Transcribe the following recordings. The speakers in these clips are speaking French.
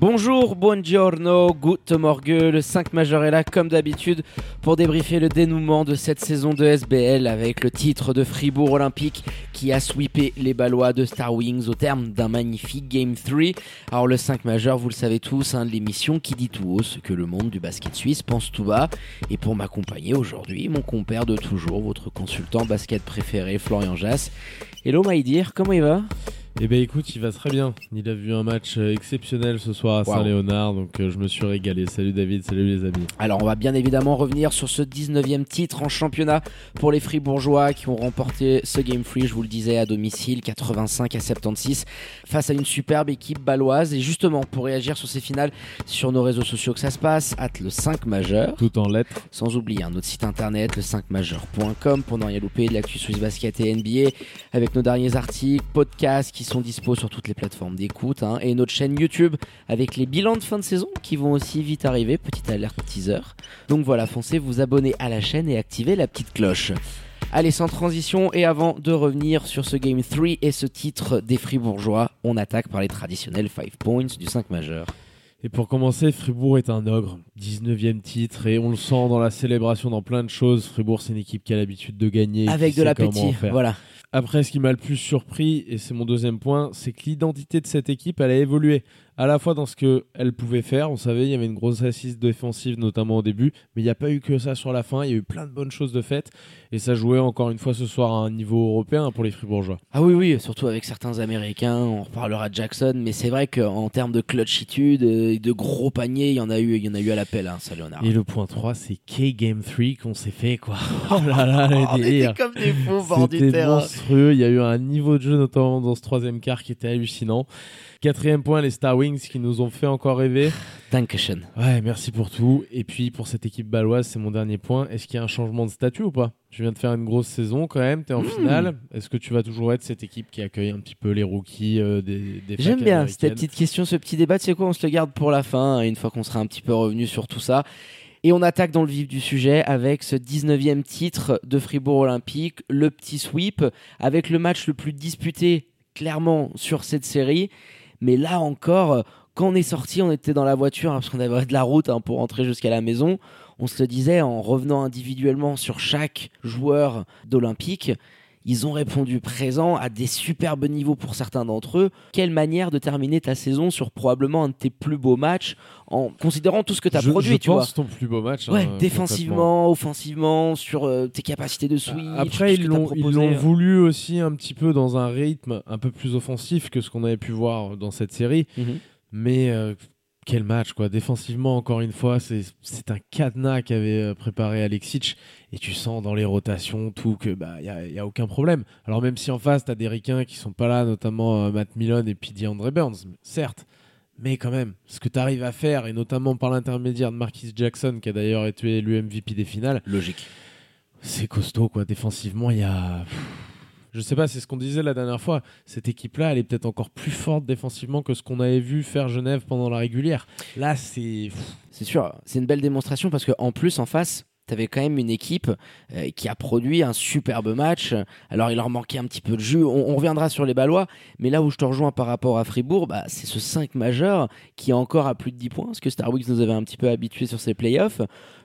Bonjour, buongiorno, good morgue, le 5 majeur est là comme d'habitude pour débriefer le dénouement de cette saison de SBL avec le titre de Fribourg Olympique qui a sweepé les Ballois de Star Wings au terme d'un magnifique Game 3. Alors le 5 majeur, vous le savez tous, hein, l'émission qui dit tout haut ce que le monde du basket suisse pense tout bas. Et pour m'accompagner aujourd'hui, mon compère de toujours, votre consultant basket préféré, Florian Jass. Hello Maïdir, comment il va? Eh ben écoute, il va très bien. Il a vu un match euh, exceptionnel ce soir à Saint-Léonard, donc euh, je me suis régalé. Salut David, salut les amis. Alors on va bien évidemment revenir sur ce 19e titre en championnat pour les Fribourgeois qui ont remporté ce Game Free, je vous le disais, à domicile, 85 à 76, face à une superbe équipe baloise. Et justement, pour réagir sur ces finales, sur nos réseaux sociaux que ça se passe, at le 5 majeur. Tout en lettres. Sans oublier notre site internet, le 5majeur.com, pour n'en rien louper de l'actu Swiss Basket et NBA, avec nos derniers articles, podcasts, qui sont dispo sur toutes les plateformes d'écoute hein, et notre chaîne YouTube avec les bilans de fin de saison qui vont aussi vite arriver. Petite alerte teaser. Donc voilà, foncez vous abonner à la chaîne et activez la petite cloche. Allez, sans transition, et avant de revenir sur ce Game 3 et ce titre des Fribourgeois, on attaque par les traditionnels 5 points du 5 majeur. Et pour commencer, Fribourg est un ogre, 19e titre, et on le sent dans la célébration, dans plein de choses. Fribourg, c'est une équipe qui a l'habitude de gagner. Avec de l'appétit, voilà. Après, ce qui m'a le plus surpris, et c'est mon deuxième point, c'est que l'identité de cette équipe, elle a évolué à la fois dans ce qu'elle pouvait faire. On savait, il y avait une grosse assise défensive, notamment au début, mais il n'y a pas eu que ça sur la fin. Il y a eu plein de bonnes choses de faites. Et ça jouait encore une fois ce soir à un niveau européen pour les Fribourgeois. Ah oui, oui, surtout avec certains Américains. On reparlera de Jackson, mais c'est vrai qu'en termes de clutchitude, et de gros paniers, il y en a eu, il y en a eu à l'appel, hein, ça, Léonard. Et le point 3, c'est K-Game 3 qu'on s'est fait, quoi. Oh là là, les On comme des fous bord du terrain. monstrueux. Il y a eu un niveau de jeu, notamment dans ce troisième quart, qui était hallucinant. Quatrième point, les Star Wings qui nous ont fait encore rêver. Dankeschön. Ouais, merci pour tout. Et puis pour cette équipe baloise, c'est mon dernier point. Est-ce qu'il y a un changement de statut ou pas? Tu viens de faire une grosse saison quand même, tu es en hmm. finale. Est-ce que tu vas toujours être cette équipe qui accueille un petit peu les rookies euh, des, des J'aime bien cette petite question, ce petit débat. Tu sais quoi, on se le garde pour la fin, hein, une fois qu'on sera un petit peu revenu sur tout ça. Et on attaque dans le vif du sujet avec ce 19e titre de Fribourg Olympique, le petit sweep, avec le match le plus disputé clairement sur cette série. Mais là encore, euh, quand on est sorti, on était dans la voiture, hein, parce qu'on avait de la route hein, pour rentrer jusqu'à la maison. On se le disait en revenant individuellement sur chaque joueur d'Olympique. Ils ont répondu présent à des superbes niveaux pour certains d'entre eux. Quelle manière de terminer ta saison sur probablement un de tes plus beaux matchs en considérant tout ce que tu as produit, je tu pense ton plus beau match. Ouais, hein, défensivement, offensivement, sur euh, tes capacités de switch. Après, ils l'ont voulu aussi un petit peu dans un rythme un peu plus offensif que ce qu'on avait pu voir dans cette série. Mhm. Mais euh, quel match, quoi. Défensivement, encore une fois, c'est un cadenas qu'avait euh, préparé Alexic. Et tu sens dans les rotations, tout, que bah, il n'y a, aucun problème. Alors, même si en face, tu as des ricains qui sont pas là, notamment euh, Matt Milon et puis DeAndre Burns, certes. Mais quand même, ce que tu arrives à faire, et notamment par l'intermédiaire de Marquis Jackson, qui a d'ailleurs été élu MVP des finales. Logique. C'est costaud, quoi. Défensivement, il y a. Je sais pas, c'est ce qu'on disait la dernière fois. Cette équipe-là, elle est peut-être encore plus forte défensivement que ce qu'on avait vu faire Genève pendant la régulière. Là, c'est. C'est sûr, c'est une belle démonstration parce qu'en plus, en face, tu avais quand même une équipe euh, qui a produit un superbe match. Alors, il leur manquait un petit peu de jus. On, reviendra sur les Ballois, mais là où je te rejoins par rapport à Fribourg, bah, c'est ce 5 majeur qui est encore à plus de 10 points, parce que Star Wars nous avait un petit peu habitués sur ses playoffs.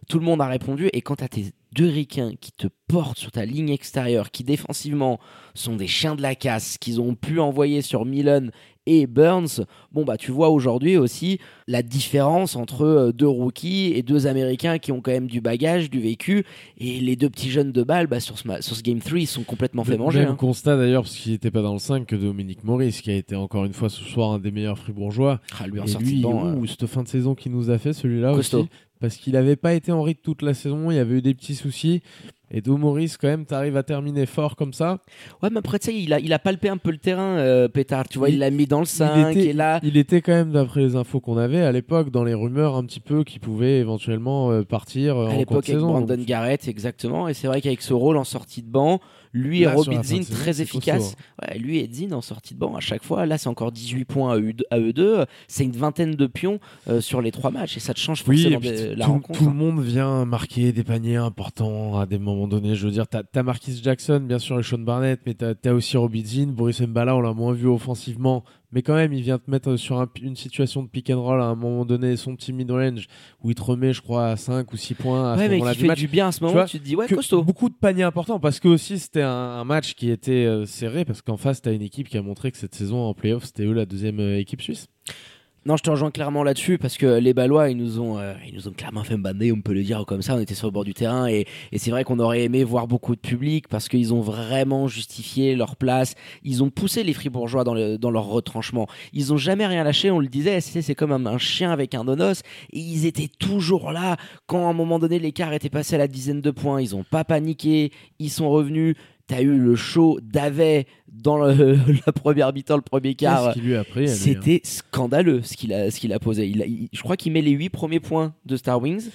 Tout le monde a répondu, et quand as tes deux ricains qui te portent sur ta ligne extérieure, qui défensivement sont des chiens de la casse, qu'ils ont pu envoyer sur Milan et Burns, bon bah tu vois aujourd'hui aussi la différence entre euh, deux rookies et deux américains qui ont quand même du bagage, du vécu, et les deux petits jeunes de balle bah, sur, ce, sur ce Game 3 ils sont complètement fait manger. Même hein. constat d'ailleurs, parce qu'il n'était pas dans le 5, que Dominique Maurice, qui a été encore une fois ce soir un des meilleurs fribourgeois. Ah, lui en sortie euh, cette fin de saison qui nous a fait celui-là aussi parce qu'il n'avait pas été en rythme toute la saison, il y avait eu des petits soucis. Et Maurice, quand même, t'arrives à terminer fort comme ça. Ouais, mais après, tu sais, il a, il a palpé un peu le terrain, euh, Pétard. Tu vois, il l'a mis dans le 5 il était, et là. Il était quand même, d'après les infos qu'on avait à l'époque, dans les rumeurs un petit peu qui pouvait éventuellement euh, partir euh, à l'époque avec Brandon Garrett, exactement. Et c'est vrai qu'avec ce rôle en sortie de banc, lui et Robin Zinn très efficace. Ouais, lui et Zinn en sortie de banc à chaque fois. Là, c'est encore 18 points à eux, deux. C'est une vingtaine de pions euh, sur les trois matchs et ça te change forcément la tout, rencontre. Tout le monde vient marquer des paniers importants à des moments donnés. Je veux dire, t'as as Marquis Jackson, bien sûr, et Sean Barnett, mais t'as as aussi Robin Zinn. Boris Mbala, on l'a moins vu offensivement, mais quand même, il vient te mettre sur une situation de pick and roll à un moment donné, son petit mid-range, où il te remet, je crois, à 5 ou 6 points. À ouais, mais qui fait du bien à ce moment, tu, te dis, ouais, costaud. Beaucoup de paniers importants, parce que aussi, c'était un, match qui était euh, serré, parce qu'en face, tu as une équipe qui a montré que cette saison en playoff, c'était eux la deuxième euh, équipe suisse. Non, je te rejoins clairement là-dessus parce que les Ballois, ils nous ont, euh, ils nous ont clairement fait bander, on peut le dire comme ça. On était sur le bord du terrain et, et c'est vrai qu'on aurait aimé voir beaucoup de public parce qu'ils ont vraiment justifié leur place. Ils ont poussé les Fribourgeois dans, le, dans leur retranchement. Ils ont jamais rien lâché. On le disait, c'est comme un, un, chien avec un nonos. Et ils étaient toujours là quand à un moment donné l'écart était passé à la dizaine de points. Ils ont pas paniqué. Ils sont revenus. T'as eu le show d'Avet dans la première mi-temps, le premier quart. Hein C'était scandaleux ce qu'il a, ce qu'il a posé. Il, je crois qu'il met les 8 premiers points de Star Wings.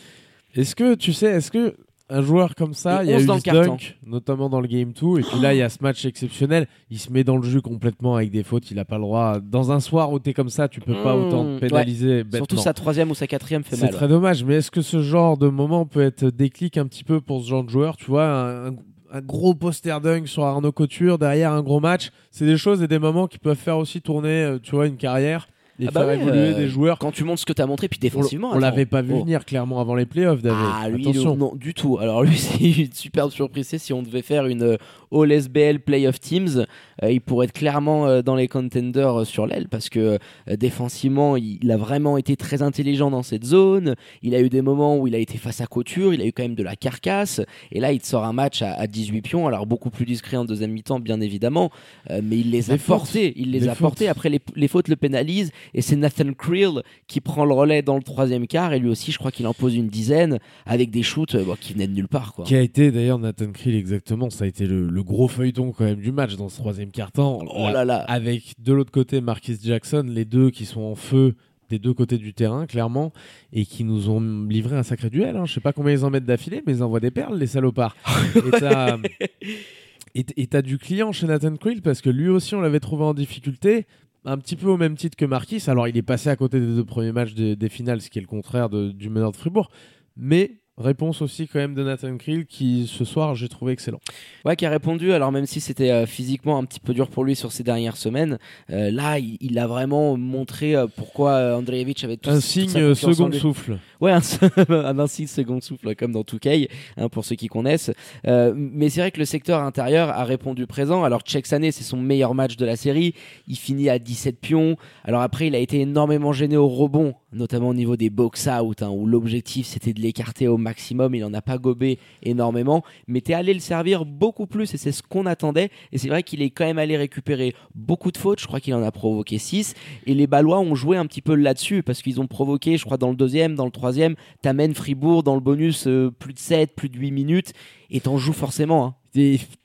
Est-ce que tu sais, est-ce que un joueur comme ça, il y a eu dunk, notamment dans le game 2, et puis là il y a ce match exceptionnel, il se met dans le jeu complètement avec des fautes, il a pas le droit. Dans un soir où t'es comme ça, tu peux pas mmh, autant pénaliser. Surtout sa troisième ou sa quatrième fait mal. C'est très dommage, mais est-ce que ce genre de moment peut être déclic un petit peu pour ce genre de joueur Tu vois, un, un gros poster dunk sur Arnaud Couture derrière un gros match. C'est des choses et des moments qui peuvent faire aussi tourner, euh, tu vois, une carrière et ah bah faire évoluer des joueurs. Quand tu montres ce que tu as montré, puis défensivement. On, l'avait pas vu oh. venir clairement avant les playoffs, David. Ah, lui, Attention. non, du tout. Alors, lui, c'est une superbe surprise. si on devait faire une All SBL Playoff Teams, euh, il pourrait être clairement euh, dans les contenders euh, sur l'aile parce que défensivement, il, a vraiment été très intelligent dans cette zone. Il a eu des moments où il a été face à couture, il a eu quand même de la carcasse. Et là, il te sort un match à, 18 pions, alors beaucoup plus discret en deuxième mi-temps, bien évidemment, mais il les a portés. Il les, a portés. Après, les, les, fautes le pénalisent et c'est Nathan Creel qui prend le relais dans le troisième quart. Et lui aussi, je crois qu'il en pose une dizaine avec des shoots qui venaient de nulle part. Quoi. Qui a été d'ailleurs Nathan Creel exactement. Ça a été le le gros feuilleton quand même du match dans ce troisième quart-temps. Oh là là. Avec de l'autre côté Marquis Jackson, les deux qui sont en feu des deux côtés du terrain, clairement, et qui nous ont livré un sacré duel. Hein. Je sais pas combien ils en mettent d'affilée, mais ils envoient des perles, les salopards. et t'as du client chez Nathan Creel parce que lui aussi, on l'avait trouvé en difficulté un petit peu au même titre que Marquis. Alors, il est passé à côté des deux premiers matchs des, finales, ce qui est le contraire du meneur de Fribourg. Mais Réponse aussi quand même de Nathan Krill qui ce soir j'ai trouvé excellent. Ouais, qui a répondu. Alors même si c'était euh, physiquement un petit peu dur pour lui sur ces dernières semaines, euh, là il, a vraiment montré euh, pourquoi Andreevich avait tout un signe second souffle. Ouais, un, un, signe second souffle comme dans 2K hein, pour ceux qui connaissent. mais c'est vrai que le secteur intérieur a répondu présent. Alors Sané c'est son meilleur match de la série. Il finit à 17 pions. Alors après il a été énormément gêné au rebond, notamment au niveau des box out hein, où l'objectif c'était de l'écarter au maximum, il n'en a pas gobé énormément, mais tu es allé le servir beaucoup plus et c'est ce qu'on attendait. Et c'est vrai qu'il est quand même allé récupérer beaucoup de fautes, je crois qu'il en a provoqué 6. Et les Ballois ont joué un petit peu là-dessus parce qu'ils ont provoqué, je crois, dans le deuxième, dans le troisième, t'amènes Fribourg dans le bonus euh, plus de 7, plus de 8 minutes et t'en joues forcément. Hein.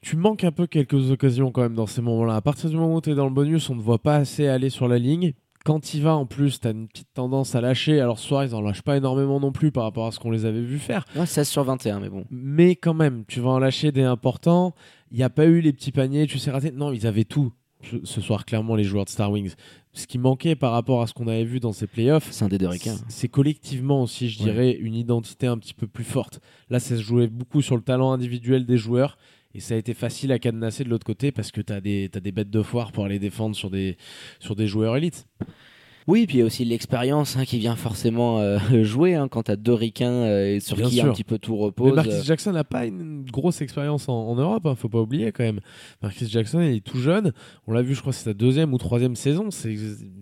Tu manques un peu quelques occasions quand même dans ces moments-là. À partir du moment où tu es dans le bonus, on ne voit pas assez aller sur la ligne. Quand il va en plus, tu as une petite tendance à lâcher. Alors ce soir, ils en lâchent pas énormément non plus par rapport à ce qu'on les avait vu faire. Ouais, 16 sur 21, mais bon. Mais quand même, tu vas en lâcher des importants. Il n'y a pas eu les petits paniers, tu sais rater. Non, ils avaient tout ce soir, clairement, les joueurs de Star Wings. Ce qui manquait par rapport à ce qu'on avait vu dans ces playoffs, c'est un des deux C'est collectivement aussi, je dirais, une identité un petit peu plus forte. Là, ça se jouait beaucoup sur le talent individuel des joueurs. Et ça a été facile à cadenasser de l'autre côté parce que tu as, des bêtes de foire pour aller défendre sur des joueurs élites. Oui, puis il y a aussi l'expérience hein, qui vient forcément euh, jouer hein, quand tu as deux ricains euh, sur qui un petit peu tout repose. Mais Marcus Jackson n'a pas une grosse expérience en, Europe, hein, faut pas oublier quand même. Marcus Jackson, il est tout jeune. On l'a vu, je crois, c'est sa deuxième ou troisième saison. C'est,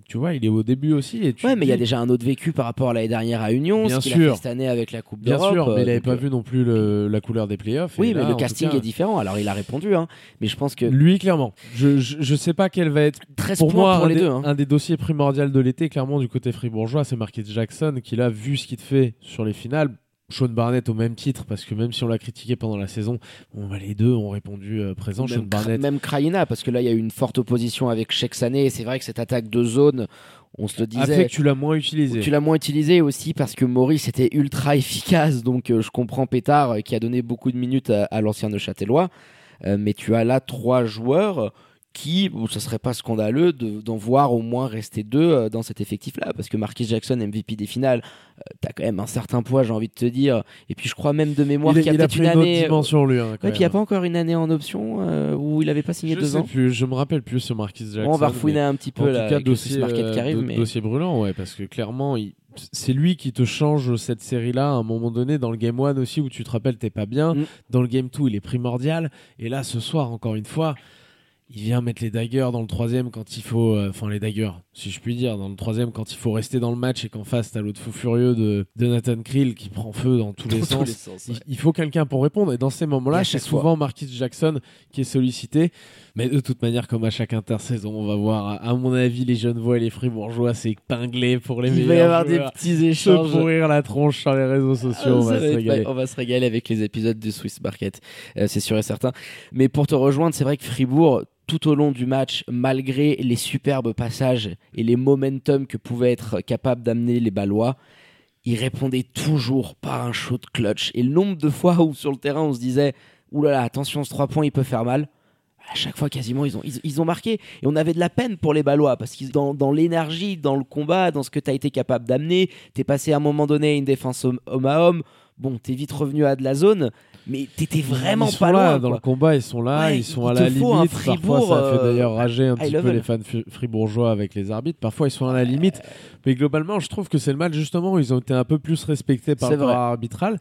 tu vois, il est au début aussi. Et ouais, mais il y a déjà un autre vécu par rapport à l'année dernière à Union, Bien ce qu'il a fait cette année avec la Coupe d'Europe. Bien sûr, mais il n'avait euh, pas vu non plus la couleur des playoffs. Oui, mais le casting est différent. Alors il a répondu, mais je pense que lui, clairement, je, je, sais pas quel va être pour moi un, des, un des dossiers primordiaux de l'été, clairement du côté fribourgeois, c'est Marquis Jackson qui, a vu ce qu'il fait sur les finales, Sean Barnett au même titre, parce que même si on l'a critiqué pendant la saison, bah, les deux ont répondu euh, présent. Même, Sean Barnett. même Kraina, parce que là, il y a eu une forte opposition avec Sané. C'est vrai que cette attaque de zone, on se le disait. A fait que tu l'as moins utilisé. Tu l'as moins utilisé aussi parce que Maurice était ultra efficace. Donc, euh, je comprends Pétard euh, qui a donné beaucoup de minutes à, à l'ancien Neuchâtelois. Euh, mais tu as là trois joueurs qui, bon, ça serait pas scandaleux d'en voir au moins rester deux euh, dans cet effectif-là, parce que Marquis Jackson, MVP des finales, euh, tu as quand même un certain poids, j'ai envie de te dire. Et puis je crois même de mémoire qu'il y a peut-être une, année. Autre dimension, lui. Hein, ouais, puis il n'y a pas encore une année en option euh, où il n'avait pas signé je deux sais ans. Plus, je me rappelle plus sur Marquis Jackson. Bon, on va refouiner un petit peu en là, tout cas, dossier, qui arrive. do- mais... dossier brûlant, ouais, parce que clairement, il- c'est lui qui te change cette série-là à un moment donné dans le game 1 aussi où tu te rappelles t'es pas bien. Mm. Dans le game 2, il est primordial. Et là, ce soir, encore une fois, il vient mettre les daggers dans le troisième quand il faut. euh, Enfin, les daggers, si je puis dire, dans le troisième quand il faut rester dans le match et qu'en face, t'as l'autre fou furieux de, de Nathan Krill qui prend feu dans tous les sens. tous les sens, ouais. Il, il faut quelqu'un pour répondre. Et dans ces moments-là, c'est souvent Marquis Jackson qui est sollicité. Mais de toute manière, comme à chaque intersaison, on va voir, à- mon avis, les Genevois et les Fribourgeois, c'est épinglé pour les Il va y meilleurs avoir des petits Se échanges. pourrir la tronche sur les réseaux sociaux, Ah, on va se régaler. on va se régaler avec les épisodes du Swiss Market, euh, c'est sûr et certain. Mais pour te rejoindre, c'est vrai que Fribourg, tout au long du match, malgré les superbes passages et les momentum que pouvaient être capables d'amener les Ballois, ils répondaient toujours par un shoot clutch. Et le nombre de fois où sur le terrain on se disait oulala, attention, ce 3 points il peut faire mal. À chaque fois, quasiment, ils ont, ils, ils ont marqué. Et on avait de la peine pour les Ballois, parce qu'ils dans, dans l'énergie, dans le combat, dans ce que tu as été capable d'amener, t'es passé à un moment donné à une défense homme homme à homme. Bon, t'es vite revenu à de la zone, mais t'étais vraiment ils sont pas là, loin. dans quoi. le combat, ils sont là, Ouais, ils sont il à la faut un limite. Fribourg, Parfois, ça fait euh, d'ailleurs rager un petit peu les fans fri- fribourgeois avec les arbitres. Parfois, ils sont à la limite. Mais globalement, je trouve que c'est le match justement où ils ont été un peu plus respectés par le arbitral.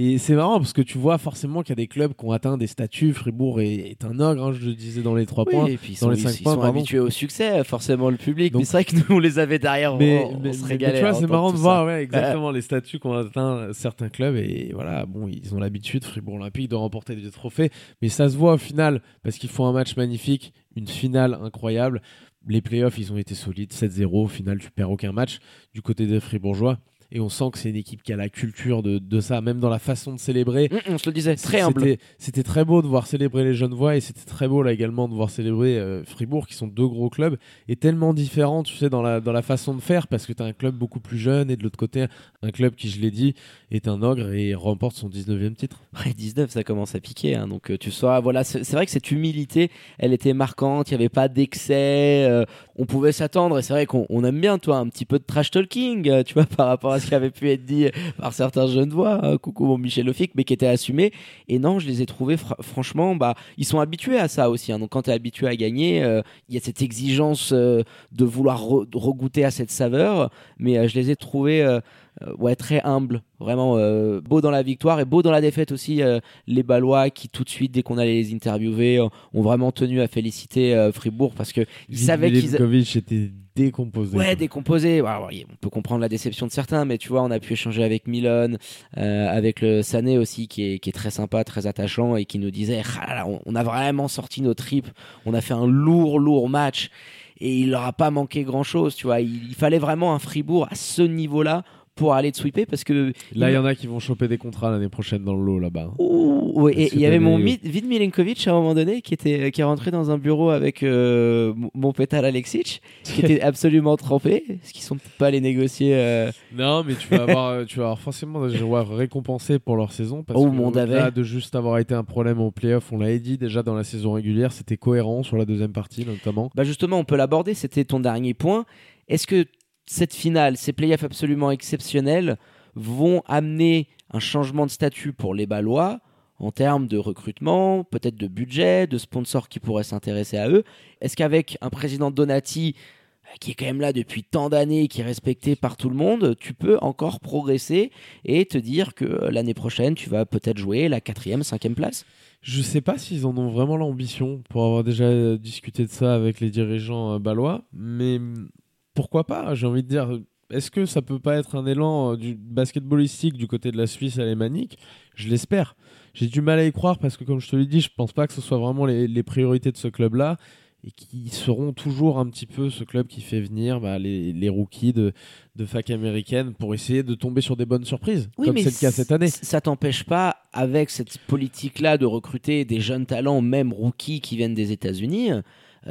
Et c'est marrant parce que tu vois forcément qu'il y a des clubs qui ont atteint des statuts. Fribourg est, est un ogre, hein, je le disais dans les trois Oui, points. et puis ils dans sont, les ils- cinq ils points, sont pardon. habitués au succès, forcément, le public. Donc- mais c'est vrai que nous, on les avait derrière, mais, on, on mais- tu vois, c'est marrant de voir ouais, exactement les statuts qu'ont atteint certains clubs. Et voilà, bon, ils ont l'habitude, Fribourg Olympique, de remporter des trophées. Mais ça se voit au final, parce qu'ils font un match magnifique, une finale incroyable. Les playoffs, ils ont été solides, 7-0. Au final, tu perds aucun match du côté des Fribourgeois. Et on sent que c'est une équipe qui a la culture de, de ça, même dans la façon de célébrer. Hum, on se le disait, très humble. C'était- très beau de voir célébrer les Genevois et c'était très beau là également de voir célébrer euh, Fribourg, qui sont deux gros clubs et tellement différents, tu sais, dans la, dans la façon de faire parce que tu as un club beaucoup plus jeune et de l'autre côté, un club qui, je l'ai dit, est un ogre et remporte son 19e titre. Ouais, 19, ça commence à piquer. hein, donc euh, tu sauras, voilà, c'est vrai que cette humilité, elle était marquante. Il n'y avait pas d'excès. euh, on pouvait s'attendre. Et c'est vrai qu'on on aime bien, toi, un petit peu de trash talking, euh, tu vois, par rapport à ce qui avait pu être dit par certains jeunes voix. hein, coucou mon Michel Lofic, mais qui était assumé. Et non, je les ai trouvés, fra- franchement, bah, ils sont habitués à ça aussi. hein. donc quand tu es habitué à gagner, euh, il y a cette exigence euh, de vouloir re- regoûter à cette saveur. Mais euh, je les ai trouvés. Euh, ouais, très humbles, vraiment euh, beau dans la victoire et beau dans la défaite aussi. euh, les Ballois qui tout de suite, dès qu'on allait les interviewer, ont vraiment tenu à féliciter euh, Fribourg parce que ils savaient qu'ils était décomposé. Ouais, décomposé. Alors, on peut comprendre la déception de certains, mais tu vois, on a pu échanger avec Milon, avec le Sané aussi, qui est, qui est très sympa, très attachant, et qui nous disait Ah on, on a vraiment sorti nos tripes, on a fait un lourd, lourd match, et il leur a pas manqué grand chose, tu vois. Il, il fallait vraiment un Fribourg à ce niveau-là pour aller de sweeper, parce que. Là, il y en a qui vont choper des contrats l'année prochaine dans le lot là-bas. Ouh, ouais, et il y avait mon des- Mi- Vid Milenkovic à un moment donné qui était qui est rentré dans un bureau avec euh, mon- mon pétale Alexic qui était absolument trempé ce qu'ils sont pas allés négocier euh, Non, mais tu vas avoir, euh, tu vas avoir forcément des joueurs récompensés pour leur saison. Parce Oh, que mon au-delà Davet. de juste avoir été un problème au playoff, on l'avait dit déjà dans la saison régulière, c'était cohérent sur la deuxième partie notamment. Bah justement, on peut l'aborder, c'était ton dernier point. Est-ce que cette finale, ces playoffs absolument exceptionnels, vont amener un changement de statut pour les Ballois en termes de recrutement, peut-être de budget, de sponsors qui pourraient s'intéresser à eux. Est-ce qu'avec un président Donati euh, qui est quand même là depuis tant d'années, qui est respecté par tout le monde, tu peux encore progresser et te dire que euh, l'année prochaine, tu vas peut-être jouer la quatrième, cinquième place? Je sais pas s'ils en ont vraiment l'ambition pour avoir déjà discuté de ça avec les dirigeants euh, balois, mais pourquoi pas J'ai envie de dire, est-ce que ça peut pas être un élan euh, du basketballistique du côté de la Suisse alémanique? Je l'espère. J'ai du mal à y croire parce que, comme je te l'ai dit, je pense pas que ce soit vraiment les, les priorités de ce club-là. et qui seront toujours un petit peu ce club qui fait venir bah, les, rookies de, de fac américaine pour essayer de tomber sur des bonnes surprises, comme c'est le cas cette année. Ça t'empêche pas, avec cette politique-là, de recruter des jeunes talents, même rookies qui viennent des États-Unis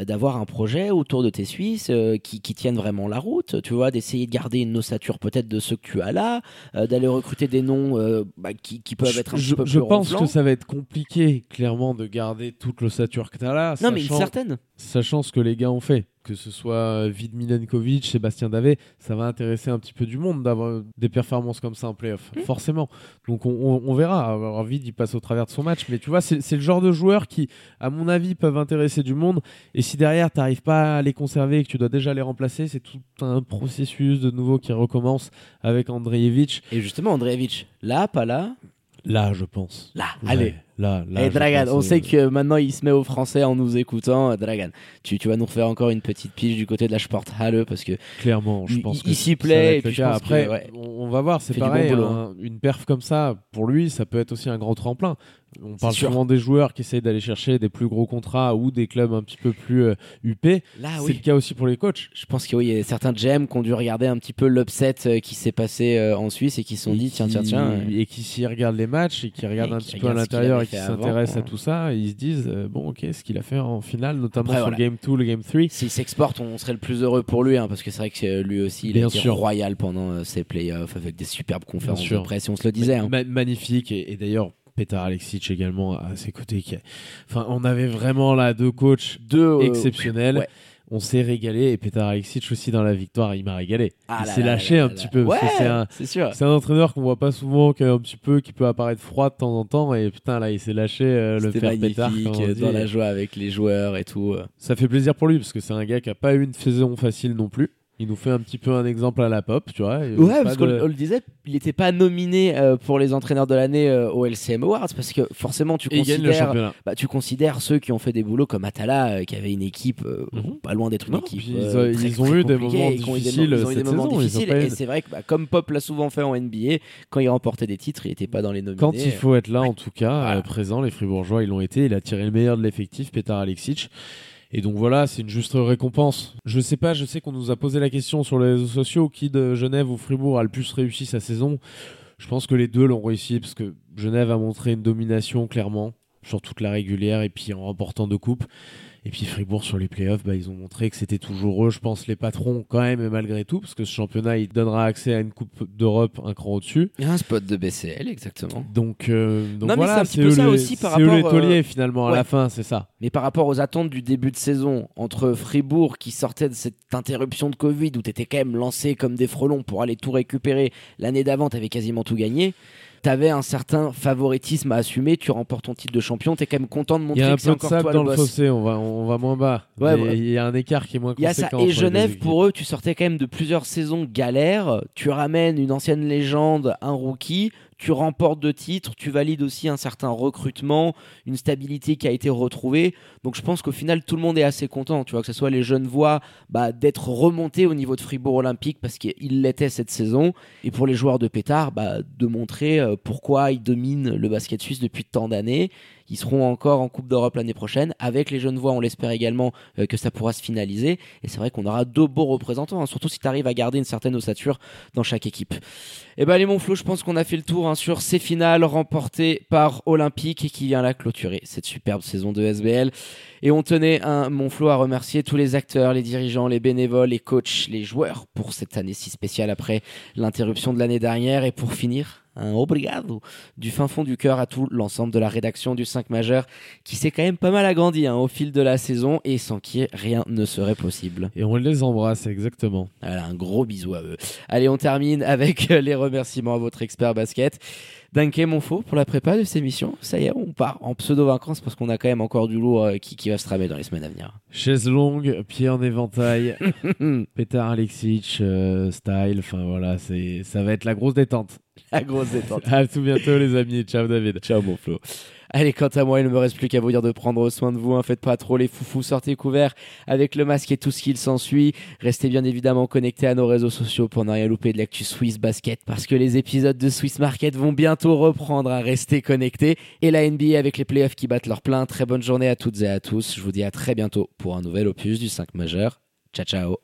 d'avoir un projet autour de tes Suisses euh, qui, qui tiennent vraiment la route, tu vois, d'essayer de garder une ossature peut-être de ceux que tu as là, euh, d'aller recruter des noms bah, qui, qui, peuvent être un je, petit peu je pense que ça va être compliqué, clairement, de garder toute l'ossature que tu as là. Non, mais une certaine. Sachant ce que les gars ont fait que ce soit Vid Milenkovic, Sébastien Davé, ça va intéresser un petit peu du monde d'avoir des performances comme ça en playoff, mmh. forcément. Donc on, verra. Alors Vid, il passe au travers de son match, mais tu vois, c'est le genre de joueurs qui, à mon avis, peuvent intéresser du monde. Et si derrière, tu n'arrives pas à les conserver et que tu dois déjà les remplacer, c'est tout un processus de nouveau qui recommence avec Andreevich. Et justement, Andreevich, là, pas là? Là, je pense. Là, allez. Là, là, Et Dragan, on sait que maintenant il se met au français en nous écoutant. Dragan, tu, tu vas nous refaire encore une petite pige du côté de la Halle parce que clairement, je pense il, s'y plaît. Et puis après, on, va voir, c'est pareil. Hein. une perf comme ça, pour lui, ça peut être aussi un grand tremplin. On parle souvent des joueurs qui essayent d'aller chercher des plus gros contrats ou des clubs un petit peu plus euh, huppés. c'est le cas aussi pour les coachs. Je pense qu'il y a certains GM qui ont dû regarder un petit peu l'upset euh, qui s'est passé euh, en Suisse et qui se sont dit tiens, tiens, tiens. Et qui s'y regardent les matchs et qui regardent un petit peu à l'intérieur qui s'intéressent à tout ça, ils se disent bon, ok, ce qu'il a fait en finale, notamment sur le Game 2, le Game 3. S'il s'exporte, on serait le plus heureux pour lui hein, parce que c'est vrai que lui aussi, il est a royal pendant ses playoffs avec des superbes conférences de presse, on se le disait. Hein. magnifique et d'ailleurs Petar Alexic également à ses côtés. Qui Enfin, on avait vraiment là deux coachs deux euh, exceptionnels. On s'est régalé et Petar Alexic aussi dans la victoire, il m'a régalé. Ah il s'est lâché un petit peu. c'est un, c'est un entraîneur qu'on voit pas souvent, qui un petit peu, qui peut apparaître froid de temps en temps. Et putain, là, il s'est lâché euh, le père Petar. dans la joie avec les joueurs et tout. Euh. Ça fait plaisir pour lui parce que c'est un gars qui a pas eu une saison facile non plus. Il nous fait un petit peu un exemple à la pop, tu vois. Ouais, parce qu'on le disait, il n'était pas nominé euh, pour les entraîneurs de l'année euh, au LCM Awards parce que forcément tu considères, bah, tu considères ceux qui ont fait des boulots comme Atala, euh, qui avait une équipe mhm. pas loin d'être une équipe. Ils, ont eu des moments difficiles. Ils ont eu des moments difficiles et c'est vrai que bah, comme Pop l'a souvent fait en NBA, quand il remportait des titres, il n'était pas dans les nominés. Quand il faut être là, en tout cas, présent, les Fribourgeois ils l'ont été. Il a tiré le meilleur de l'effectif, Petar Alexic. Et donc voilà, c'est une juste récompense. Je sais pas, je sais qu'on nous a posé la question sur les réseaux sociaux qui de Genève ou Fribourg a le plus réussi sa saison. Je pense que les deux l'ont réussi parce que Genève a montré une domination clairement sur toute la régulière et puis en remportant deux coupes. Et puis Fribourg sur les playoffs, bah, ils ont montré que c'était toujours eux, je pense, les patrons quand même et malgré tout, parce que ce championnat, il donnera accès à une Coupe d'Europe un cran au-dessus. Et un spot de BCL, exactement. Donc, euh, donc voilà, c'est eux, ça aussi par rapport, les euh, finalement à la fin, c'est ça. Mais par rapport aux attentes du début de saison, entre Fribourg qui sortait de cette interruption de Covid où tu étais quand même lancé comme des frelons pour aller tout récupérer, l'année d'avant, tu avais quasiment tout gagné tu un certain favoritisme à assumer, tu remportes ton titre de champion, tu es quand même content de montrer que c'est encore toi dans le, fossé, on va, on va moins bas. Il y a un écart qui est moins conséquent. Et Genève, pour eux, tu sortais quand même de plusieurs saisons galères, tu ramènes une ancienne légende, un rookie, tu remportes deux titres, tu valides aussi un certain recrutement, une stabilité qui a été retrouvée. Donc je pense qu'au final, tout le monde est assez content, tu vois, que ce soit les jeunes voix, bah, d'être remontés au niveau de Fribourg Olympique parce qu'ils l'étaient cette saison, et pour les joueurs de pétard, bah, de montrer euh, pourquoi ils dominent le basket suisse depuis tant d'années. Ils seront encore en Coupe d'Europe l'année prochaine. Avec les jeunes voix, on l'espère également euh, que ça pourra se finaliser. Et c'est vrai qu'on aura deux beaux représentants, hein, surtout si tu arrives à garder une certaine ossature dans chaque équipe. Et eh ben les Monflo, je pense qu'on a fait le tour hein, sur ces finales remportées par Olympique et qui vient là clôturer cette superbe saison de SBL. Et on tenait un Monflo à remercier tous les acteurs, les dirigeants, les bénévoles, les coachs, les joueurs pour cette année si spéciale après l'interruption de l'année dernière. Et pour finir, un obrigado du fin fond du cœur à tout l'ensemble de la rédaction du 5 majeur qui s'est quand même pas mal agrandi hein, au fil de la saison et sans qui rien ne serait possible. Et on les embrasse exactement. un gros bisou à eux. Allez, on termine avec les remerciements à votre expert basket. Danke faux pour la prépa de ces missions. Ça y est, on part en pseudo-vacances parce qu'on a quand même encore du lourd euh, qui, va se tramer dans les semaines à venir. Chaise longue, pied en éventail, pétard Alexic, euh, style, enfin voilà, c'est ça va être la grosse détente. La grosse détente. à tout bientôt les amis. Ciao David. Ciao mon Flo. Allez, quant à moi, il ne me reste plus qu'à vous dire de prendre soin de vous. Hein. Faites pas trop les foufous, sortez couverts avec le masque et tout ce qu'il s'ensuit. Restez bien évidemment connectés à nos réseaux sociaux pour ne rien louper de l'actu Swiss Basket parce que les épisodes de Swiss Market vont bientôt reprendre à rester connectés. Et la NBA avec les playoffs qui battent leur plein. Très bonne journée à toutes et à tous. Je vous dis à très bientôt pour un nouvel opus du 5 majeur. Ciao ciao